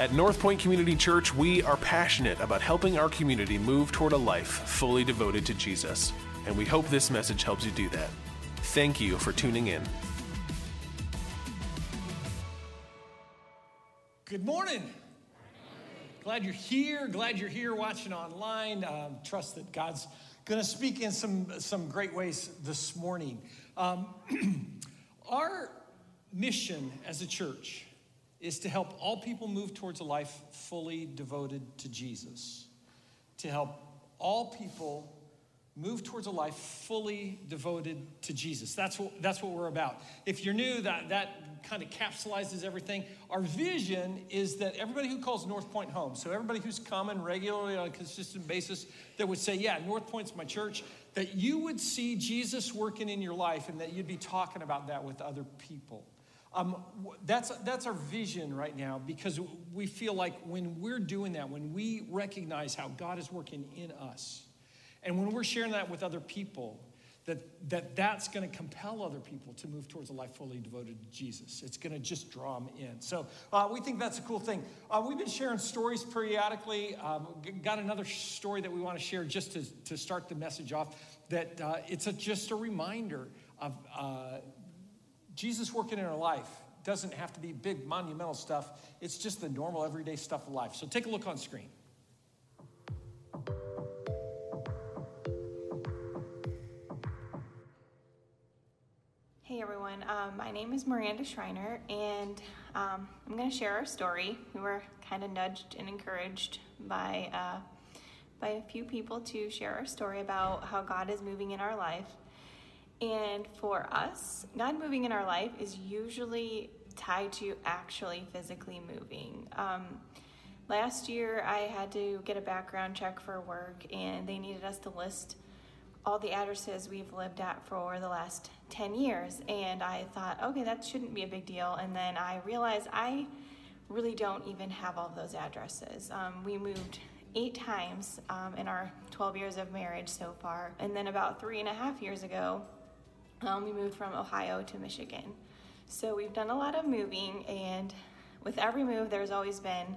At North Point Community Church, we are passionate about helping our community move toward a life fully devoted to Jesus, and we hope this message helps you do that. Thank you for tuning in. Good morning. Glad you're here. Glad you're here watching online. Um, trust that God's going to speak in some, some great ways this morning. Um, our mission as a church is to help all people move towards a life fully devoted to Jesus, to help all people move towards a life fully devoted to Jesus. That's what, that's what we're about. If you're new, that, that kind of capsulizes everything. Our vision is that everybody who calls North Point home, so everybody who's coming regularly on a consistent basis, that would say, Yeah, North Point's my church, that you would see Jesus working in your life and that you'd be talking about that with other people. Um, that's, that's our vision right now because we feel like when we're doing that, when we recognize how God is working in us, and when we're sharing that with other people, that, that that's going to compel other people to move towards a life fully devoted to Jesus. It's going to just draw them in. So uh, we think that's a cool thing. Uh, we've been sharing stories periodically. Um, got another story that we want to share just to, to start the message off. That uh, it's a, just a reminder of uh, Jesus working in our life doesn't have to be big monumental stuff. It's just the normal everyday stuff of life. So take a look on screen. Hey everyone, um, my name is Miranda Schreiner, and um, I'm going to share our story. We were kind of nudged and encouraged by uh, by a few people to share our story about how God is moving in our life. And for us, God moving in our life is usually tied to actually physically moving. Um, last year, I had to get a background check for work, and they needed us to list all the addresses we've lived at for the last 10 years. And I thought, okay, that shouldn't be a big deal. And then I realized I really don't even have all those addresses. Um, we moved eight times um, in our 12 years of marriage so far. And then about three and a half years ago, um, we moved from Ohio to Michigan. So we've done a lot of moving, and with every move, there's always been,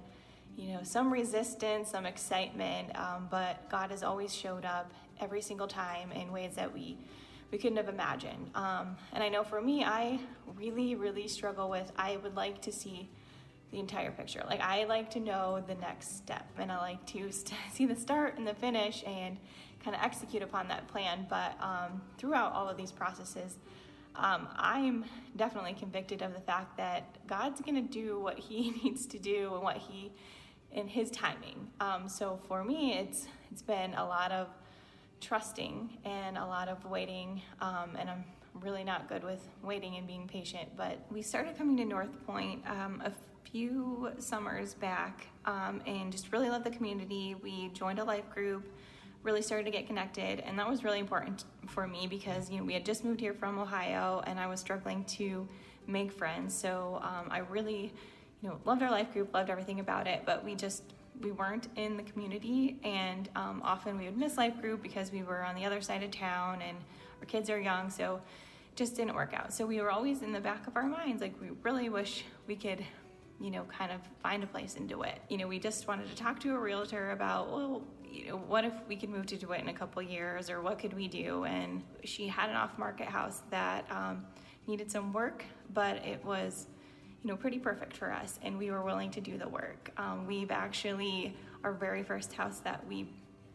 you know, some resistance, some excitement, um, but God has always showed up every single time in ways that we we couldn't have imagined. Um, and I know for me, I really, really struggle with. I would like to see the entire picture. Like I like to know the next step, and I like to see the start and the finish, and kind of execute upon that plan. But um, throughout all of these processes, um, I'm definitely convicted of the fact that God's going to do what He needs to do and what He in His timing. Um, so for me, it's it's been a lot of trusting and a lot of waiting, um, and I'm really not good with waiting and being patient. But we started coming to North Point um, a few summers back, um, and just really loved the community. We joined a life group really started to get connected and that was really important for me because you know we had just moved here from ohio and i was struggling to make friends. So um, i really you know loved our life group loved everything about it but we just we weren't in the community. And um, often we would miss life group because we were on the other side of town and our kids are young so just didn't work out. So we were always in the back of our minds like we really wish we could you know kind of find a place and do it. You know we just wanted to talk to a realtor about well what if we could move to DeWitt in a couple years, or what could we do? And she had an off-market house that um, needed some work, but it was, you know, pretty perfect for us, and we were willing to do the work. Um, we've actually our very first house that we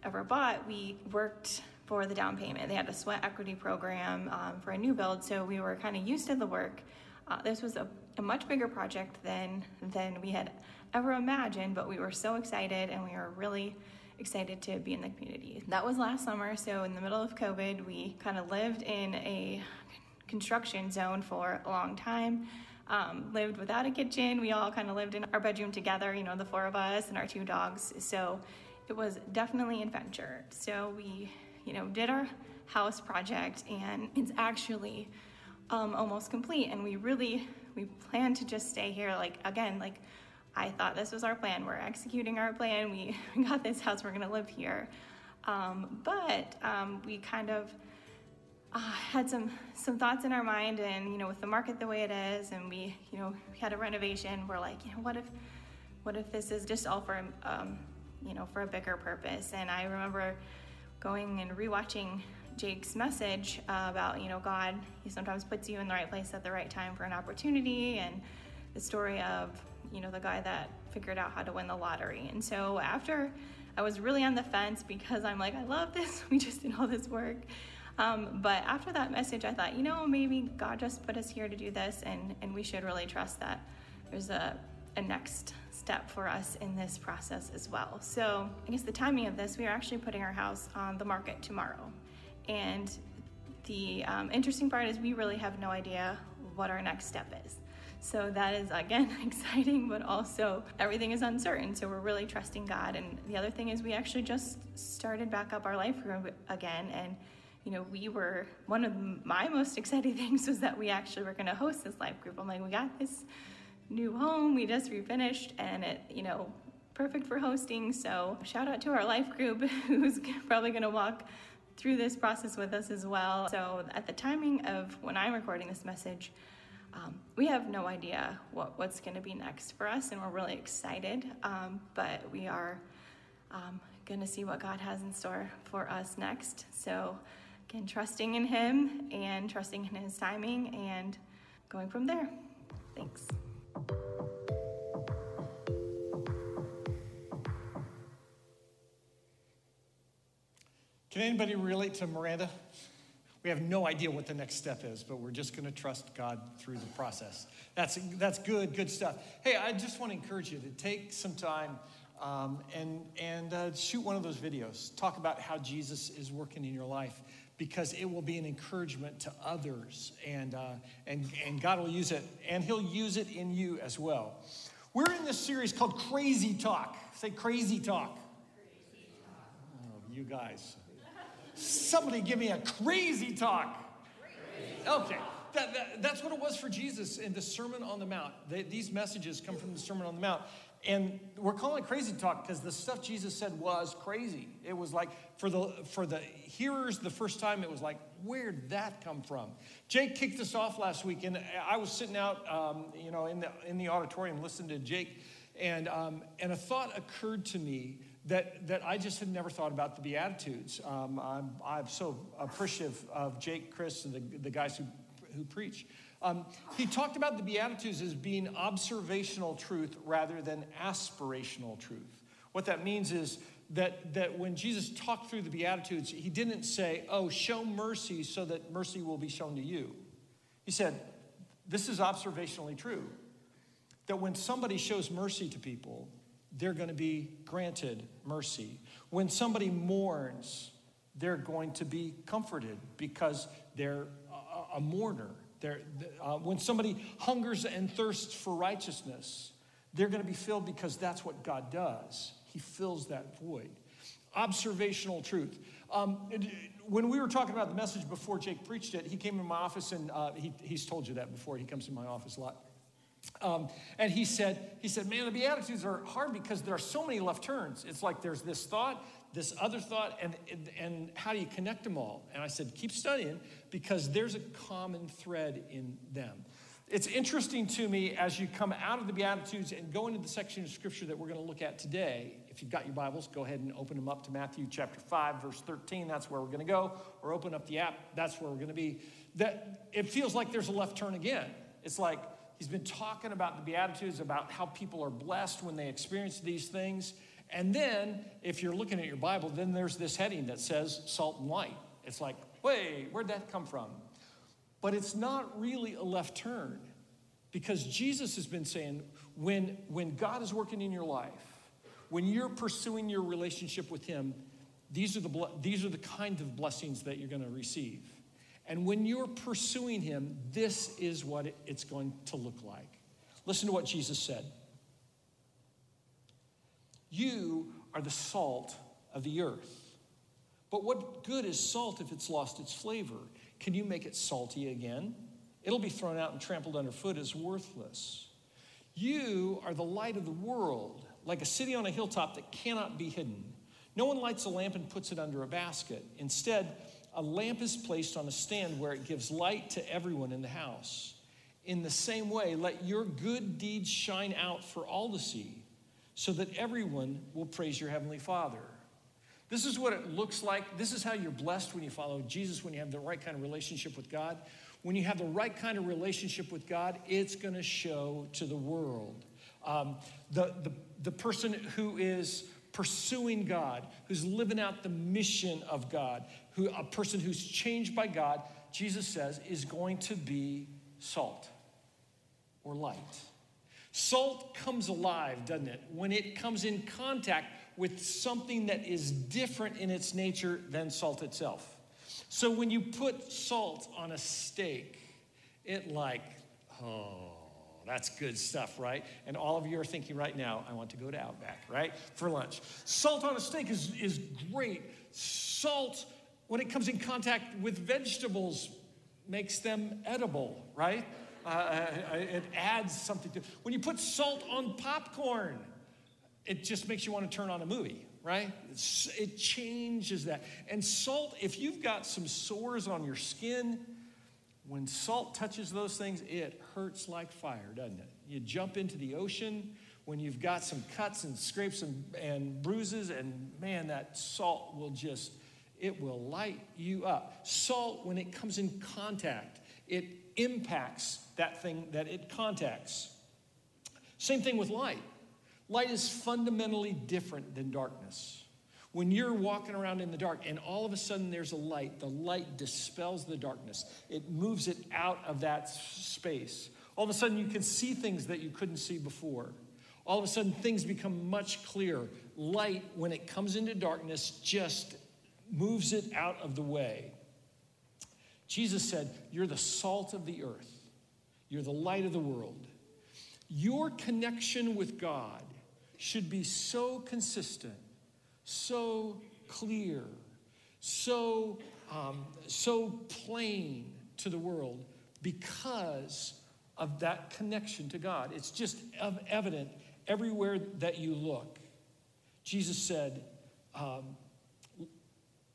ever bought, we worked for the down payment. They had a sweat equity program um, for a new build, so we were kind of used to the work. Uh, this was a, a much bigger project than than we had ever imagined, but we were so excited, and we were really excited to be in the community. That was last summer, so in the middle of COVID, we kind of lived in a construction zone for a long time. Um, lived without a kitchen. We all kind of lived in our bedroom together, you know, the four of us and our two dogs. So it was definitely adventure. So we, you know, did our house project and it's actually um, almost complete. And we really, we plan to just stay here, like, again, like I thought this was our plan. We're executing our plan. We got this house. We're going to live here. Um, but um, we kind of uh, had some some thoughts in our mind, and you know, with the market the way it is, and we you know we had a renovation. We're like, you know, what if what if this is just all for, um, you know, for a bigger purpose? And I remember going and rewatching Jake's message uh, about, you know, God, He sometimes puts you in the right place at the right time for an opportunity, and the story of, you know, the guy that figured out how to win the lottery. And so after I was really on the fence because I'm like, I love this, we just did all this work. Um, but after that message, I thought, you know, maybe God just put us here to do this, and, and we should really trust that there's a, a next step for us in this process as well. So, I guess the timing of this, we are actually putting our house on the market tomorrow. And the um, interesting part is we really have no idea what our next step is. So that is again exciting, but also everything is uncertain. So we're really trusting God. And the other thing is we actually just started back up our life group again, and you know, we were one of my most exciting things was that we actually were going to host this life group. I'm like, we got this new home, we just refinished, and it, you know, perfect for hosting. So shout out to our life group who's probably going to walk through this process with us as well. So at the timing of when I'm recording this message, um, we have no idea what, what's going to be next for us, and we're really excited. Um, but we are um, going to see what God has in store for us next. So Again, trusting in Him and trusting in His timing and going from there. Thanks. Can anybody relate to Miranda? We have no idea what the next step is, but we're just going to trust God through the process. That's, that's good, good stuff. Hey, I just want to encourage you to take some time um, and, and uh, shoot one of those videos. Talk about how Jesus is working in your life because it will be an encouragement to others and, uh, and, and God will use it and He'll use it in you as well. We're in this series called Crazy Talk. Say Crazy Talk. Crazy talk. Oh, you guys. Somebody give me a crazy talk. Okay. That, that, that's what it was for Jesus in the Sermon on the Mount. They, these messages come from the Sermon on the Mount. And we're calling it crazy talk because the stuff Jesus said was crazy. It was like for the for the hearers the first time, it was like, where'd that come from? Jake kicked us off last week, and I was sitting out, um, you know, in the in the auditorium listening to Jake, and um, and a thought occurred to me that that I just had never thought about the Beatitudes. Um, I'm I'm so appreciative of Jake, Chris, and the the guys who who preach. Um, he talked about the Beatitudes as being observational truth rather than aspirational truth. What that means is that, that when Jesus talked through the Beatitudes, he didn't say, Oh, show mercy so that mercy will be shown to you. He said, This is observationally true. That when somebody shows mercy to people, they're going to be granted mercy. When somebody mourns, they're going to be comforted because they're a, a mourner. Uh, when somebody hungers and thirsts for righteousness, they're going to be filled because that's what God does. He fills that void. Observational truth. Um, when we were talking about the message before Jake preached it, he came in my office and uh, he, he's told you that before. He comes in my office a lot. Um, and he said, he said, man, the Beatitudes are hard because there are so many left turns. It's like there's this thought, this other thought, and, and, and how do you connect them all? And I said, keep studying because there's a common thread in them. It's interesting to me as you come out of the Beatitudes and go into the section of Scripture that we're going to look at today. If you've got your Bibles, go ahead and open them up to Matthew chapter 5, verse 13. That's where we're going to go. Or open up the app. That's where we're going to be. That it feels like there's a left turn again. It's like he's been talking about the Beatitudes, about how people are blessed when they experience these things. And then, if you're looking at your Bible, then there's this heading that says salt and light. It's like, wait, where'd that come from? But it's not really a left turn because Jesus has been saying when, when God is working in your life, when you're pursuing your relationship with Him, these are, the, these are the kind of blessings that you're going to receive. And when you're pursuing Him, this is what it's going to look like. Listen to what Jesus said You are the salt of the earth. But what good is salt if it's lost its flavor? Can you make it salty again? It'll be thrown out and trampled underfoot as worthless. You are the light of the world, like a city on a hilltop that cannot be hidden. No one lights a lamp and puts it under a basket. Instead, a lamp is placed on a stand where it gives light to everyone in the house. In the same way, let your good deeds shine out for all to see, so that everyone will praise your heavenly Father. This is what it looks like. This is how you're blessed when you follow Jesus, when you have the right kind of relationship with God. When you have the right kind of relationship with God, it's going to show to the world. Um, the, the, the person who is pursuing God, who's living out the mission of God, who, a person who's changed by God, Jesus says, is going to be salt or light. Salt comes alive, doesn't it? When it comes in contact with something that is different in its nature than salt itself. So when you put salt on a steak, it like, oh, that's good stuff, right? And all of you are thinking right now, I want to go to Outback, right? For lunch. Salt on a steak is, is great. Salt, when it comes in contact with vegetables, makes them edible, right? Uh, uh it adds something to When you put salt on popcorn, it just makes you want to turn on a movie, right? It's, it changes that. And salt, if you've got some sores on your skin, when salt touches those things, it hurts like fire, doesn't it? You jump into the ocean when you've got some cuts and scrapes and, and bruises, and man, that salt will just, it will light you up. Salt, when it comes in contact, it impacts that thing that it contacts. Same thing with light. Light is fundamentally different than darkness. When you're walking around in the dark and all of a sudden there's a light, the light dispels the darkness. It moves it out of that space. All of a sudden you can see things that you couldn't see before. All of a sudden things become much clearer. Light, when it comes into darkness, just moves it out of the way. Jesus said, You're the salt of the earth, you're the light of the world. Your connection with God should be so consistent so clear, so, um, so plain to the world because of that connection to God. It's just evident everywhere that you look. Jesus said, um,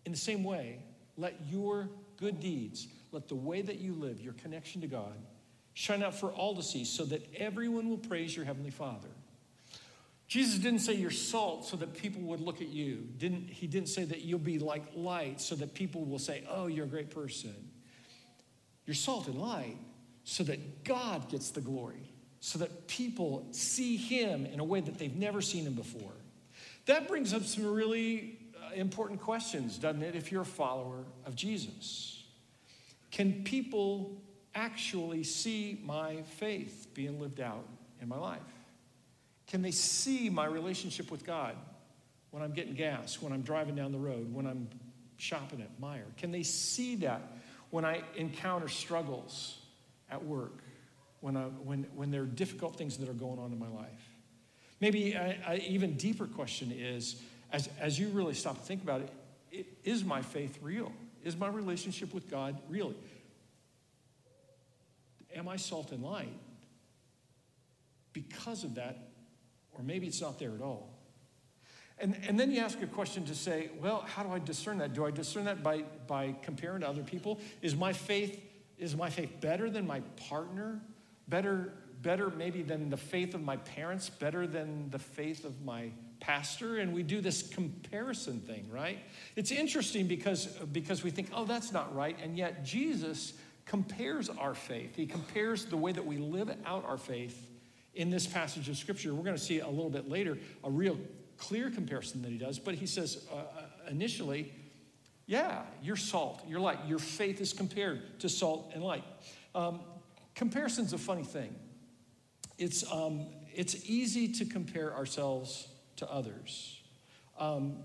in the same way, let your good deeds, let the way that you live, your connection to God, shine out for all to see so that everyone will praise your Heavenly Father. Jesus didn't say you're salt so that people would look at you. Didn't, he didn't say that you'll be like light so that people will say, oh, you're a great person. You're salt and light so that God gets the glory, so that people see him in a way that they've never seen him before. That brings up some really important questions, doesn't it, if you're a follower of Jesus? Can people actually see my faith being lived out in my life? Can they see my relationship with God when I'm getting gas, when I'm driving down the road, when I'm shopping at Meijer? Can they see that when I encounter struggles at work, when, I, when, when there are difficult things that are going on in my life? Maybe an even deeper question is as, as you really stop to think about it, it, is my faith real? Is my relationship with God real? Am I salt and light? Because of that, or maybe it's not there at all. And, and then you ask a question to say, well, how do I discern that? Do I discern that by, by comparing to other people? Is my faith, is my faith better than my partner? Better, better maybe than the faith of my parents? Better than the faith of my pastor? And we do this comparison thing, right? It's interesting because, because we think, oh, that's not right. And yet Jesus compares our faith. He compares the way that we live out our faith in this passage of Scripture. We're going to see a little bit later a real clear comparison that he does, but he says uh, uh, initially, yeah, you're salt, you're light. Your faith is compared to salt and light. Um, comparison's a funny thing. It's, um, it's easy to compare ourselves to others. Um,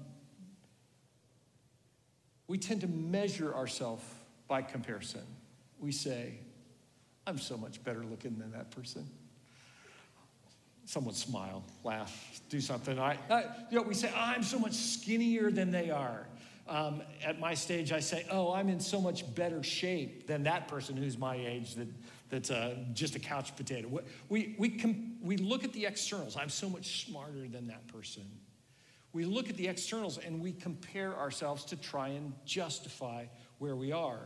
we tend to measure ourselves by comparison. We say, I'm so much better looking than that person someone smile, laugh, do something. I, I, you know, we say, I'm so much skinnier than they are. Um, at my stage, I say, oh, I'm in so much better shape than that person who's my age that, that's uh, just a couch potato. We, we, com- we look at the externals. I'm so much smarter than that person. We look at the externals and we compare ourselves to try and justify where we are.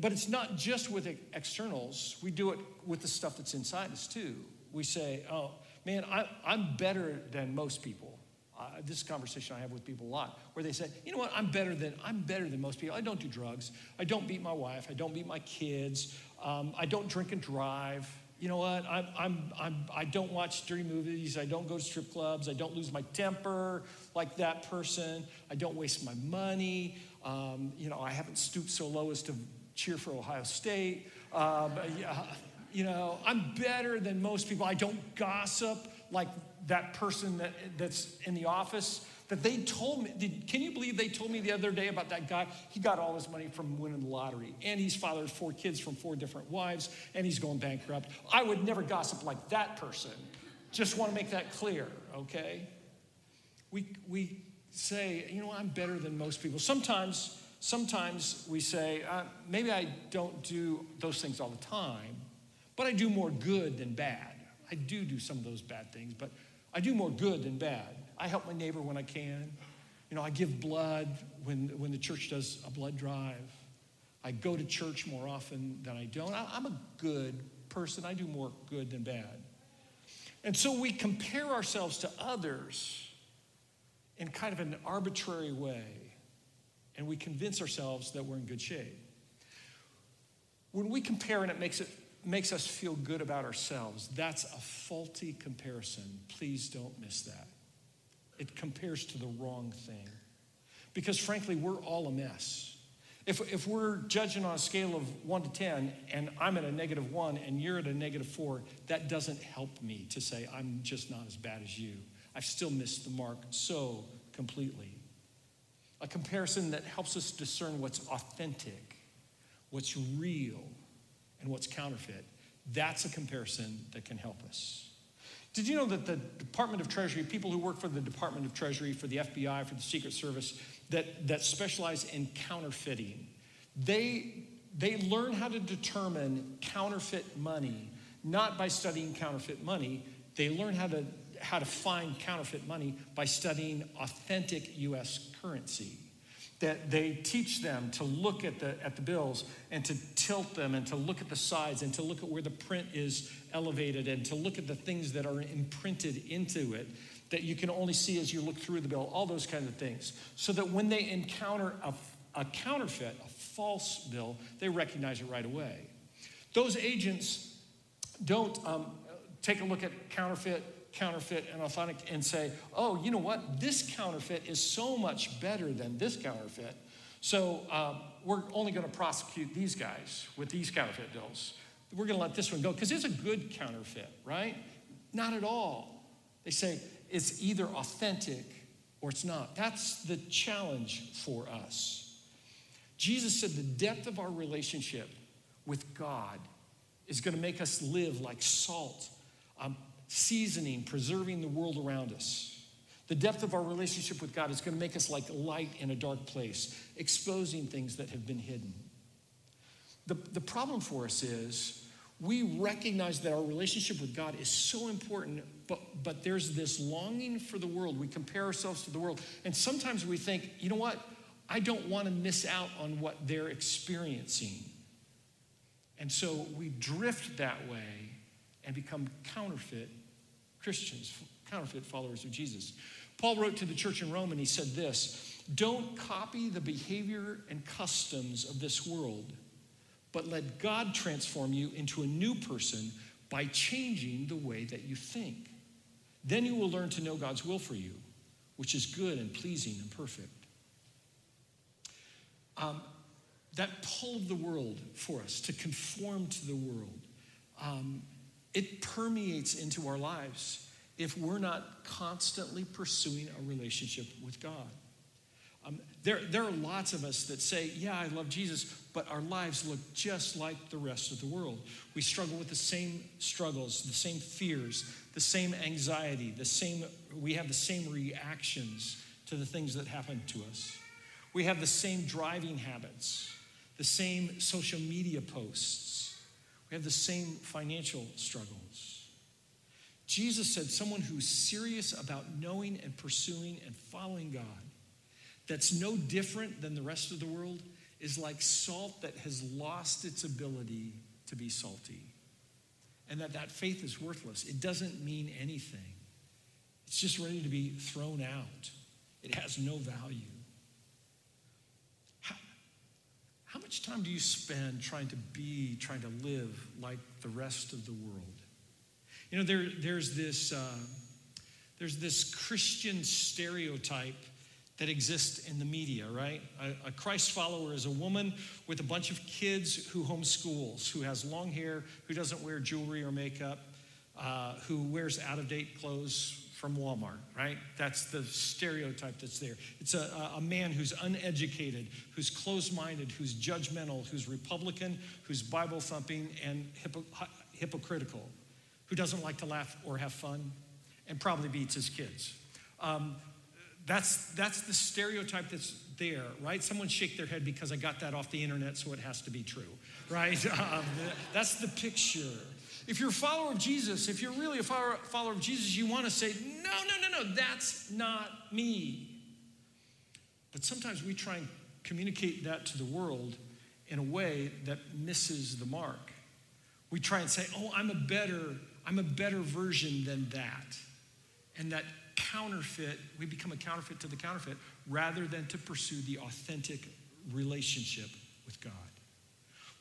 But it's not just with externals, we do it with the stuff that's inside us too. We say, oh, man, I, I'm better than most people. Uh, this conversation I have with people a lot, where they say, you know what, I'm better than I'm better than most people. I don't do drugs. I don't beat my wife. I don't beat my kids. Um, I don't drink and drive. You know what? I'm, I'm, I'm, I don't watch dirty movies. I don't go to strip clubs. I don't lose my temper like that person. I don't waste my money. Um, you know, I haven't stooped so low as to cheer for Ohio State. Um, you know, I'm better than most people. I don't gossip like that person that, that's in the office that they told me. Did, can you believe they told me the other day about that guy? He got all his money from winning the lottery, and he's fathered four kids from four different wives, and he's going bankrupt. I would never gossip like that person. Just want to make that clear, okay? We, we say, you know, I'm better than most people. Sometimes, sometimes we say, uh, maybe I don't do those things all the time, but I do more good than bad. I do do some of those bad things, but I do more good than bad. I help my neighbor when I can. You know, I give blood when, when the church does a blood drive. I go to church more often than I don't. I, I'm a good person. I do more good than bad. And so we compare ourselves to others in kind of an arbitrary way, and we convince ourselves that we're in good shape. When we compare and it makes it makes us feel good about ourselves, that's a faulty comparison. Please don't miss that. It compares to the wrong thing. Because frankly, we're all a mess. If, if we're judging on a scale of one to 10, and I'm at a negative one and you're at a negative four, that doesn't help me to say I'm just not as bad as you. I've still missed the mark so completely. A comparison that helps us discern what's authentic, what's real, and what's counterfeit. That's a comparison that can help us. Did you know that the Department of Treasury, people who work for the Department of Treasury, for the FBI, for the Secret Service, that, that specialize in counterfeiting, they, they learn how to determine counterfeit money, not by studying counterfeit money. They learn how to, how to find counterfeit money by studying authentic US currency that they teach them to look at the, at the bills and to tilt them and to look at the sides and to look at where the print is elevated and to look at the things that are imprinted into it that you can only see as you look through the bill, all those kinds of things. So that when they encounter a, a counterfeit, a false bill, they recognize it right away. Those agents don't um, take a look at counterfeit counterfeit and authentic and say, oh, you know what? This counterfeit is so much better than this counterfeit. So um, we're only going to prosecute these guys with these counterfeit bills. We're going to let this one go because it's a good counterfeit, right? Not at all. They say it's either authentic or it's not. That's the challenge for us. Jesus said the depth of our relationship with God is going to make us live like salt. Um, seasoning, preserving the world around us. The depth of our relationship with God is going to make us like light in a dark place, exposing things that have been hidden. The, the problem for us is we recognize that our relationship with God is so important, but, but there's this longing for the world. We compare ourselves to the world. And sometimes we think, you know what? I don't want to miss out on what they're experiencing. And so we drift that way and become counterfeit Christians, counterfeit followers of Jesus. Paul wrote to the church in Rome and he said this Don't copy the behavior and customs of this world, but let God transform you into a new person by changing the way that you think. Then you will learn to know God's will for you, which is good and pleasing and perfect. Um, that pull of the world for us to conform to the world. Um, it permeates into our lives if we're not constantly pursuing a relationship with God. Um, there, there are lots of us that say, Yeah, I love Jesus, but our lives look just like the rest of the world. We struggle with the same struggles, the same fears, the same anxiety, the same, we have the same reactions to the things that happen to us. We have the same driving habits, the same social media posts, we have the same financial struggles. Jesus said, someone who's serious about knowing and pursuing and following God, that's no different than the rest of the world, is like salt that has lost its ability to be salty. and that that faith is worthless. It doesn't mean anything. It's just ready to be thrown out. It has no value. How, how much time do you spend trying to be, trying to live like the rest of the world? You know, there, there's this. Uh, there's this Christian stereotype that exists in the media, right? A, a, Christ follower is a woman with a bunch of kids who homeschools, who has long hair, who doesn't wear jewelry or makeup, uh, who wears out of date clothes from Walmart, right? That's the stereotype that's there. It's a, a man who's uneducated, who's closed minded, who's judgmental, who's Republican, who's Bible thumping, and hypo, hypocritical, who doesn't like to laugh or have fun and probably beats his kids. Um, that's, that's the stereotype that's there, right? Someone shake their head because I got that off the internet, so it has to be true, right? Um, that's the picture. If you're a follower of Jesus, if you're really a follower of Jesus, you want to say, no, no, no, no, that's not me. But sometimes we try and communicate that to the world in a way that misses the mark. We try and say, oh, I'm a better, I'm a better version than that. And that counterfeit, we become a counterfeit to the counterfeit rather than to pursue the authentic relationship with God.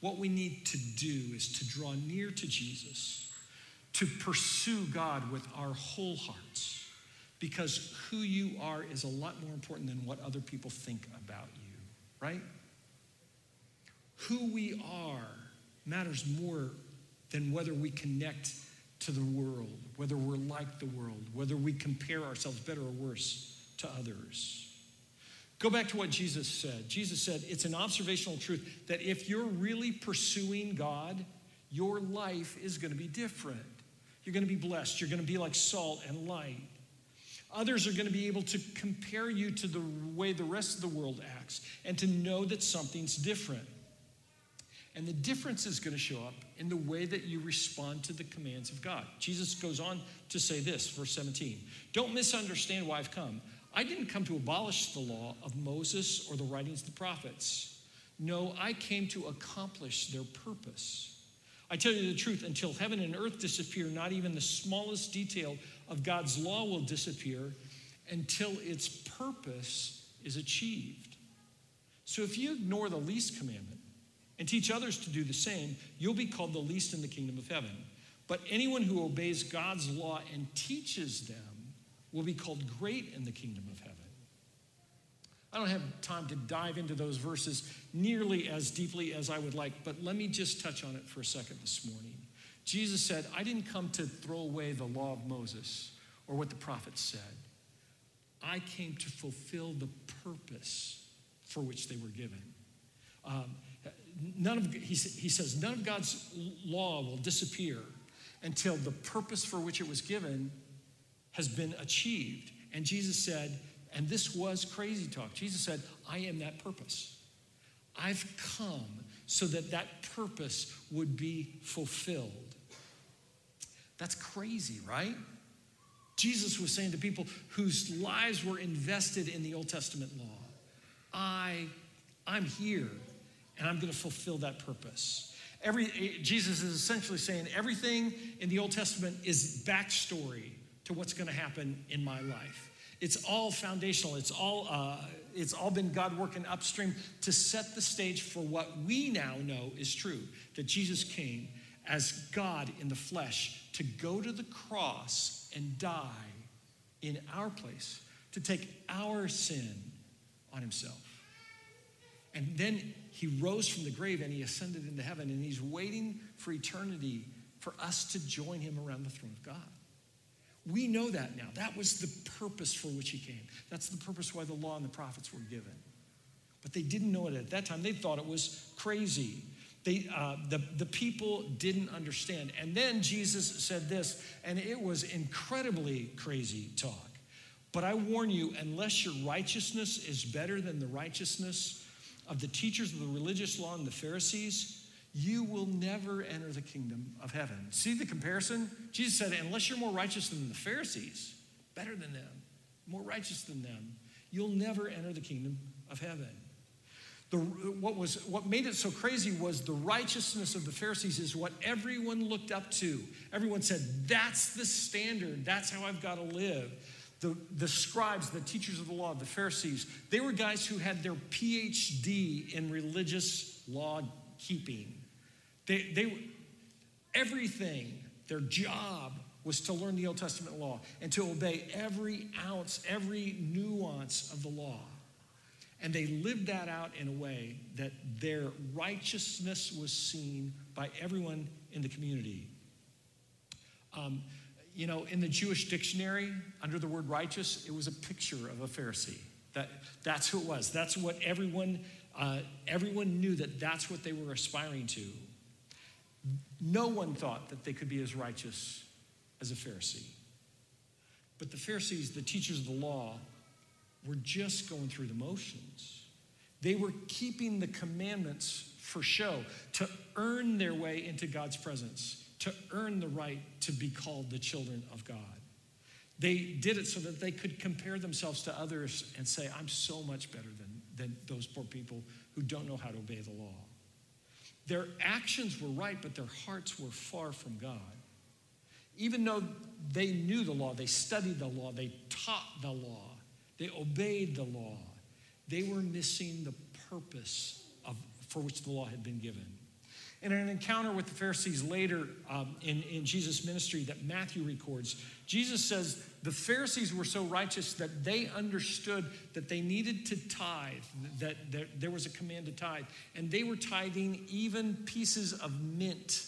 What we need to do is to draw near to Jesus, to pursue God with our whole hearts, because who you are is a lot more important than what other people think about you, right? Who we are matters more than whether we connect to the world, whether we're like the world, whether we compare ourselves better or worse to others. Go back to what Jesus said. Jesus said, It's an observational truth that if you're really pursuing God, your life is going to be different. You're going to be blessed. You're going to be like salt and light. Others are going to be able to compare you to the way the rest of the world acts and to know that something's different. And the difference is going to show up in the way that you respond to the commands of God. Jesus goes on to say this, verse 17 Don't misunderstand why I've come. I didn't come to abolish the law of Moses or the writings of the prophets. No, I came to accomplish their purpose. I tell you the truth, until heaven and earth disappear, not even the smallest detail of God's law will disappear until its purpose is achieved. So if you ignore the least commandment, and teach others to do the same, you'll be called the least in the kingdom of heaven. But anyone who obeys God's law and teaches them will be called great in the kingdom of heaven. I don't have time to dive into those verses nearly as deeply as I would like, but let me just touch on it for a second this morning. Jesus said, I didn't come to throw away the law of Moses or what the prophets said. I came to fulfill the purpose for which they were given. Um, none of, he, he says, none of God's law will disappear until the purpose for which it was given has been achieved. And Jesus said, and this was crazy talk. Jesus said, I am that purpose. I've come so that that purpose would be fulfilled. That's crazy, right? Jesus was saying to people whose lives were invested in the Old Testament law, I, I'm here and I'm going to fulfill that purpose. Every, Jesus is essentially saying everything in the Old Testament is backstory to what's going to happen in my life. It's all foundational. It's all, uh, it's all been God working upstream to set the stage for what we now know is true that Jesus came as God in the flesh to go to the cross and die in our place, to take our sin on himself. And then he rose from the grave and he ascended into heaven, and he's waiting for eternity for us to join him around the throne of God. We know that now. That was the purpose for which he came. That's the purpose why the law and the prophets were given. But they didn't know it at that time. They thought it was crazy. They, uh, the, the people didn't understand. And then Jesus said this, and it was incredibly crazy talk. But I warn you, unless your righteousness is better than the righteousness of the teachers of the religious law and the Pharisees, you will never enter the kingdom of heaven. See the comparison? Jesus said, unless you're more righteous than the Pharisees, better than them, more righteous than them, you'll never enter the kingdom of heaven. The, what, was, what made it so crazy was the righteousness of the Pharisees is what everyone looked up to. Everyone said, That's the standard. That's how I've got to live. The, the scribes, the teachers of the law, the Pharisees, they were guys who had their PhD in religious law keeping. They, they, everything, their job was to learn the Old Testament law and to obey every ounce, every nuance of the law. And they lived that out in a way that their righteousness was seen by everyone in the community. Um, you know, in the Jewish dictionary, under the word righteous, it was a picture of a Pharisee. That, that's who it was. That's what everyone, uh, everyone knew that that's what they were aspiring to. No one thought that they could be as righteous as a Pharisee. But the Pharisees, the teachers of the law, were just going through the motions. They were keeping the commandments for show, to earn their way into God's presence, to earn the right to be called the children of God. They did it so that they could compare themselves to others and say, I'm so much better than, than those poor people who don't know how to obey the law. Their actions were right, but their hearts were far from God. Even though they knew the law, they studied the law, they taught the law, they obeyed the law, they were missing the purpose of, for which the law had been given. In an encounter with the Pharisees later um, in, in Jesus' ministry that Matthew records, Jesus says the Pharisees were so righteous that they understood that they needed to tithe, that, that there was a command to tithe, and they were tithing even pieces of mint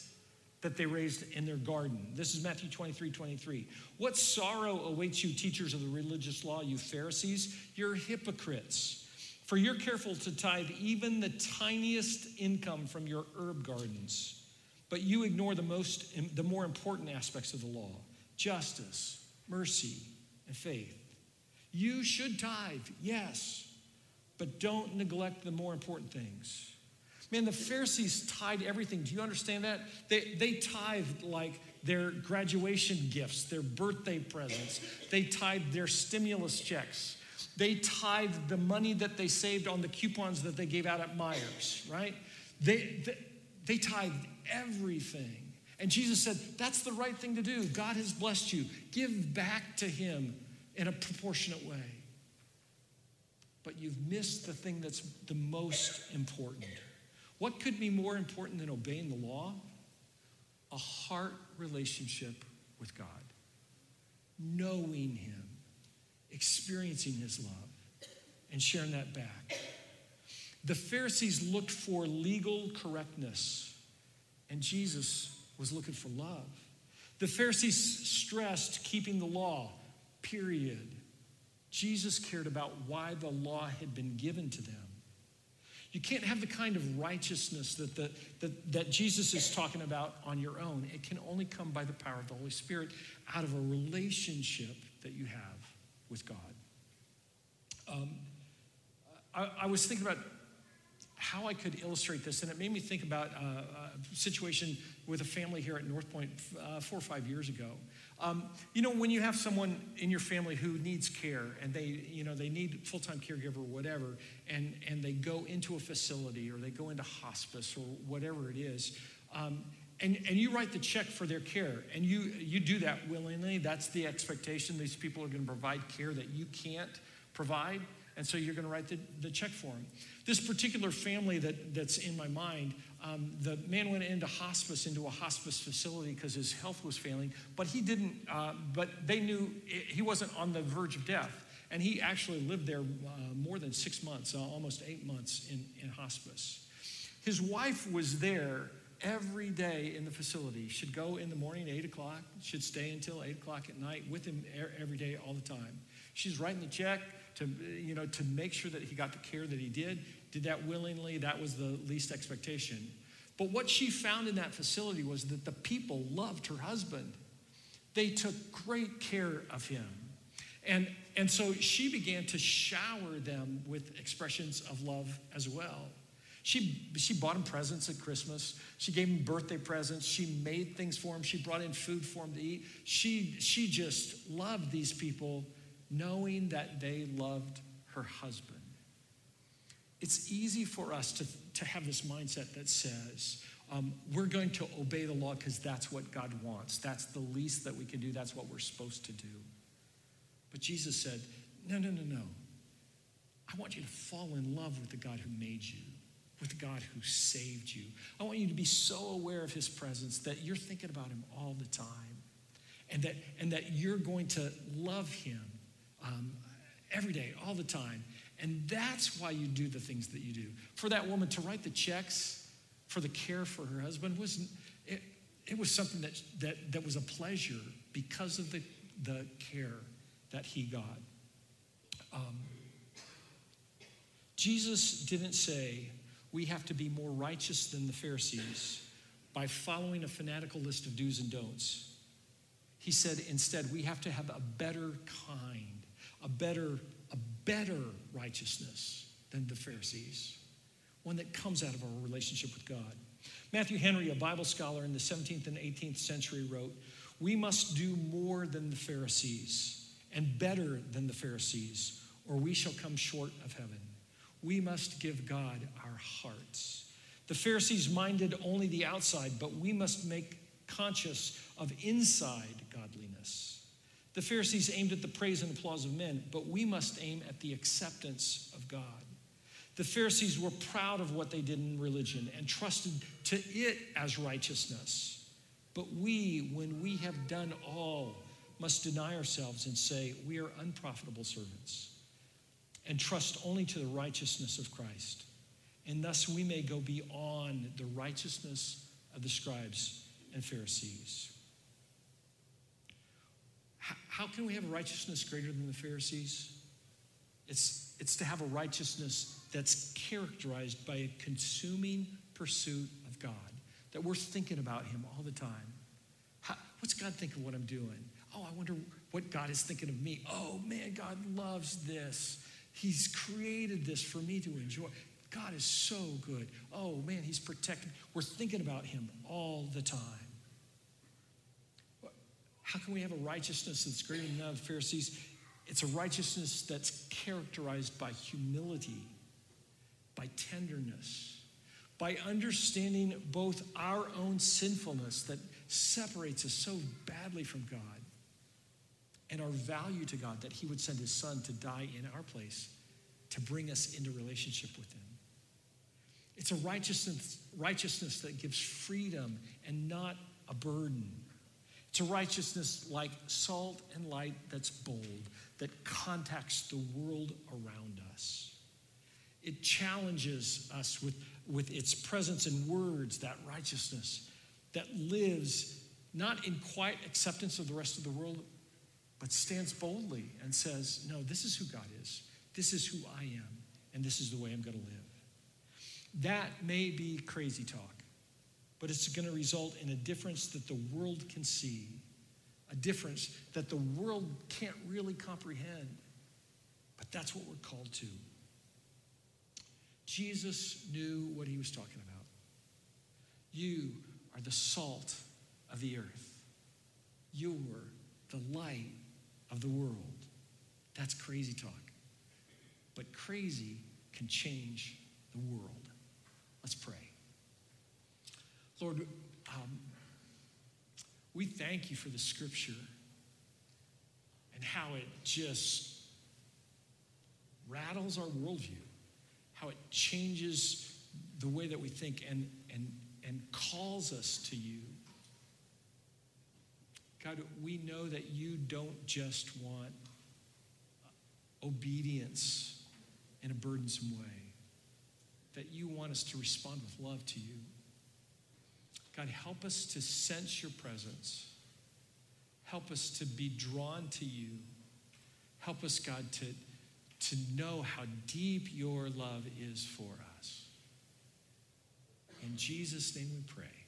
that they raised in their garden. This is Matthew 23 23. What sorrow awaits you, teachers of the religious law, you Pharisees? You're hypocrites. For you're careful to tithe even the tiniest income from your herb gardens, but you ignore the, most, the more important aspects of the law justice, mercy, and faith. You should tithe, yes, but don't neglect the more important things. Man, the Pharisees tied everything. Do you understand that? They, they tithed like their graduation gifts, their birthday presents, they tithed their stimulus checks. They tithed the money that they saved on the coupons that they gave out at Meijers, right? They, they, they tithed everything. And Jesus said, That's the right thing to do. God has blessed you. Give back to Him in a proportionate way. But you've missed the thing that's the most important. What could be more important than obeying the law? A heart relationship with God, knowing Him, experiencing His love, and sharing that back. The Pharisees looked for legal correctness, and Jesus was looking for love. The Pharisees stressed keeping the law, period. Jesus cared about why the law had been given to them. You can't have the kind of righteousness that, the, that, that Jesus is talking about on your own. It can only come by the power of the Holy Spirit out of a relationship that you have with God. Um, I, I, was thinking about how I could illustrate this, and it made me think about uh, a situation with a family here at North Point uh, four or five years ago. Um, you know, when you have someone in your family who needs care and they, you know, they need full-time caregiver or whatever, and, and they go into a facility or they go into hospice or whatever it is, um, and, and you write the check for their care, and you, you do that willingly. That's the expectation. These people are going to provide care that you can't provide, and so you're going to write the, the check for them. This particular family that, that's in my mind, um, the man went into hospice, into a hospice facility because his health was failing, but he didn't, uh, but they knew it, he wasn't on the verge of death. And he actually lived there uh, more than six months, uh, almost eight months in, in hospice. His wife was there every day in the facility. She'd go in the morning, at 8 o'clock, should stay until 8 o'clock at night with him every day, all the time. She's writing the check to, you know, to make sure that he got the care that he did did that willingly. That was the least expectation. But what she found in that facility was that the people loved her husband. They took great care of him. And, and so she began to shower them with expressions of love as well. She, she bought him presents at Christmas. She gave him birthday presents. She made things for him. She brought in food for him to eat. She, she just loved these people, knowing that they loved her husband. it's easy for us to, to have this mindset that says, um, we're going to obey the law because that's what God wants. That's the least that we can do. That's what we're supposed to do. But Jesus said, no, no, no, no. I want you to fall in love with the God who made you, with God who saved you. I want you to be so aware of his presence that you're thinking about him all the time and that, and that you're going to love him um, every day, all the time. And that's why you do the things that you do. For that woman to write the checks for the care for her husband was it, it was something that, that, that was a pleasure because of the, the care that he got. Um, Jesus didn't say we have to be more righteous than the Pharisees by following a fanatical list of do's and don'ts. He said instead we have to have a better kind, a better, a better righteousness than the Pharisees, one that comes out of our relationship with God. Matthew Henry, a Bible scholar in the 17th and 18th century, wrote, We must do more than the Pharisees and better than the Pharisees, or we shall come short of heaven. We must give God our hearts. The Pharisees minded only the outside, but we must make conscious of inside godliness. The Pharisees aimed at the praise and applause of men, but we must aim at the acceptance of God. The Pharisees were proud of what they did in religion and trusted to it as righteousness. But we, when we have done all, must deny ourselves and say, We are unprofitable servants, and trust only to the righteousness of Christ. And thus we may go beyond the righteousness of the scribes and Pharisees. How can we have a righteousness greater than the Pharisees? It's, it's to have a righteousness that's characterized by a consuming pursuit of God, that we're thinking about Him all the time. How, what's God think of what I'm doing? Oh, I wonder what God is thinking of me. Oh, man, God loves this. He's created this for me to enjoy. God is so good. Oh, man, He's protecting. We're thinking about Him all the time. How can we have a righteousness that's greater than that of the Pharisees? It's a righteousness that's characterized by humility, by tenderness, by understanding both our own sinfulness that separates us so badly from God and our value to God that He would send His Son to die in our place to bring us into relationship with Him. It's a righteousness, righteousness that gives freedom and not a burden. It's a righteousness like salt and light that's bold, that contacts the world around us. It challenges us with, with its presence and words, that righteousness that lives not in quiet acceptance of the rest of the world, but stands boldly and says, No, this is who God is, this is who I am, and this is the way I'm going to live. That may be crazy talk but it's going to result in a difference that the world can see, a difference that the world can't really comprehend. But that's what we're called to. Jesus knew what he was talking about. You are the salt of the earth, you're the light of the world. That's crazy talk. But crazy can change the world. Let's pray. Lord, um, we thank you for the scripture and how it just rattles our worldview, how it changes the way that we think and, and, and calls us to you. God, we know that you don't just want obedience in a burdensome way, that you want us to respond with love to you. God, help us to sense your presence. Help us to be drawn to you. Help us, God, to, to know how deep your love is for us. In Jesus' name we pray.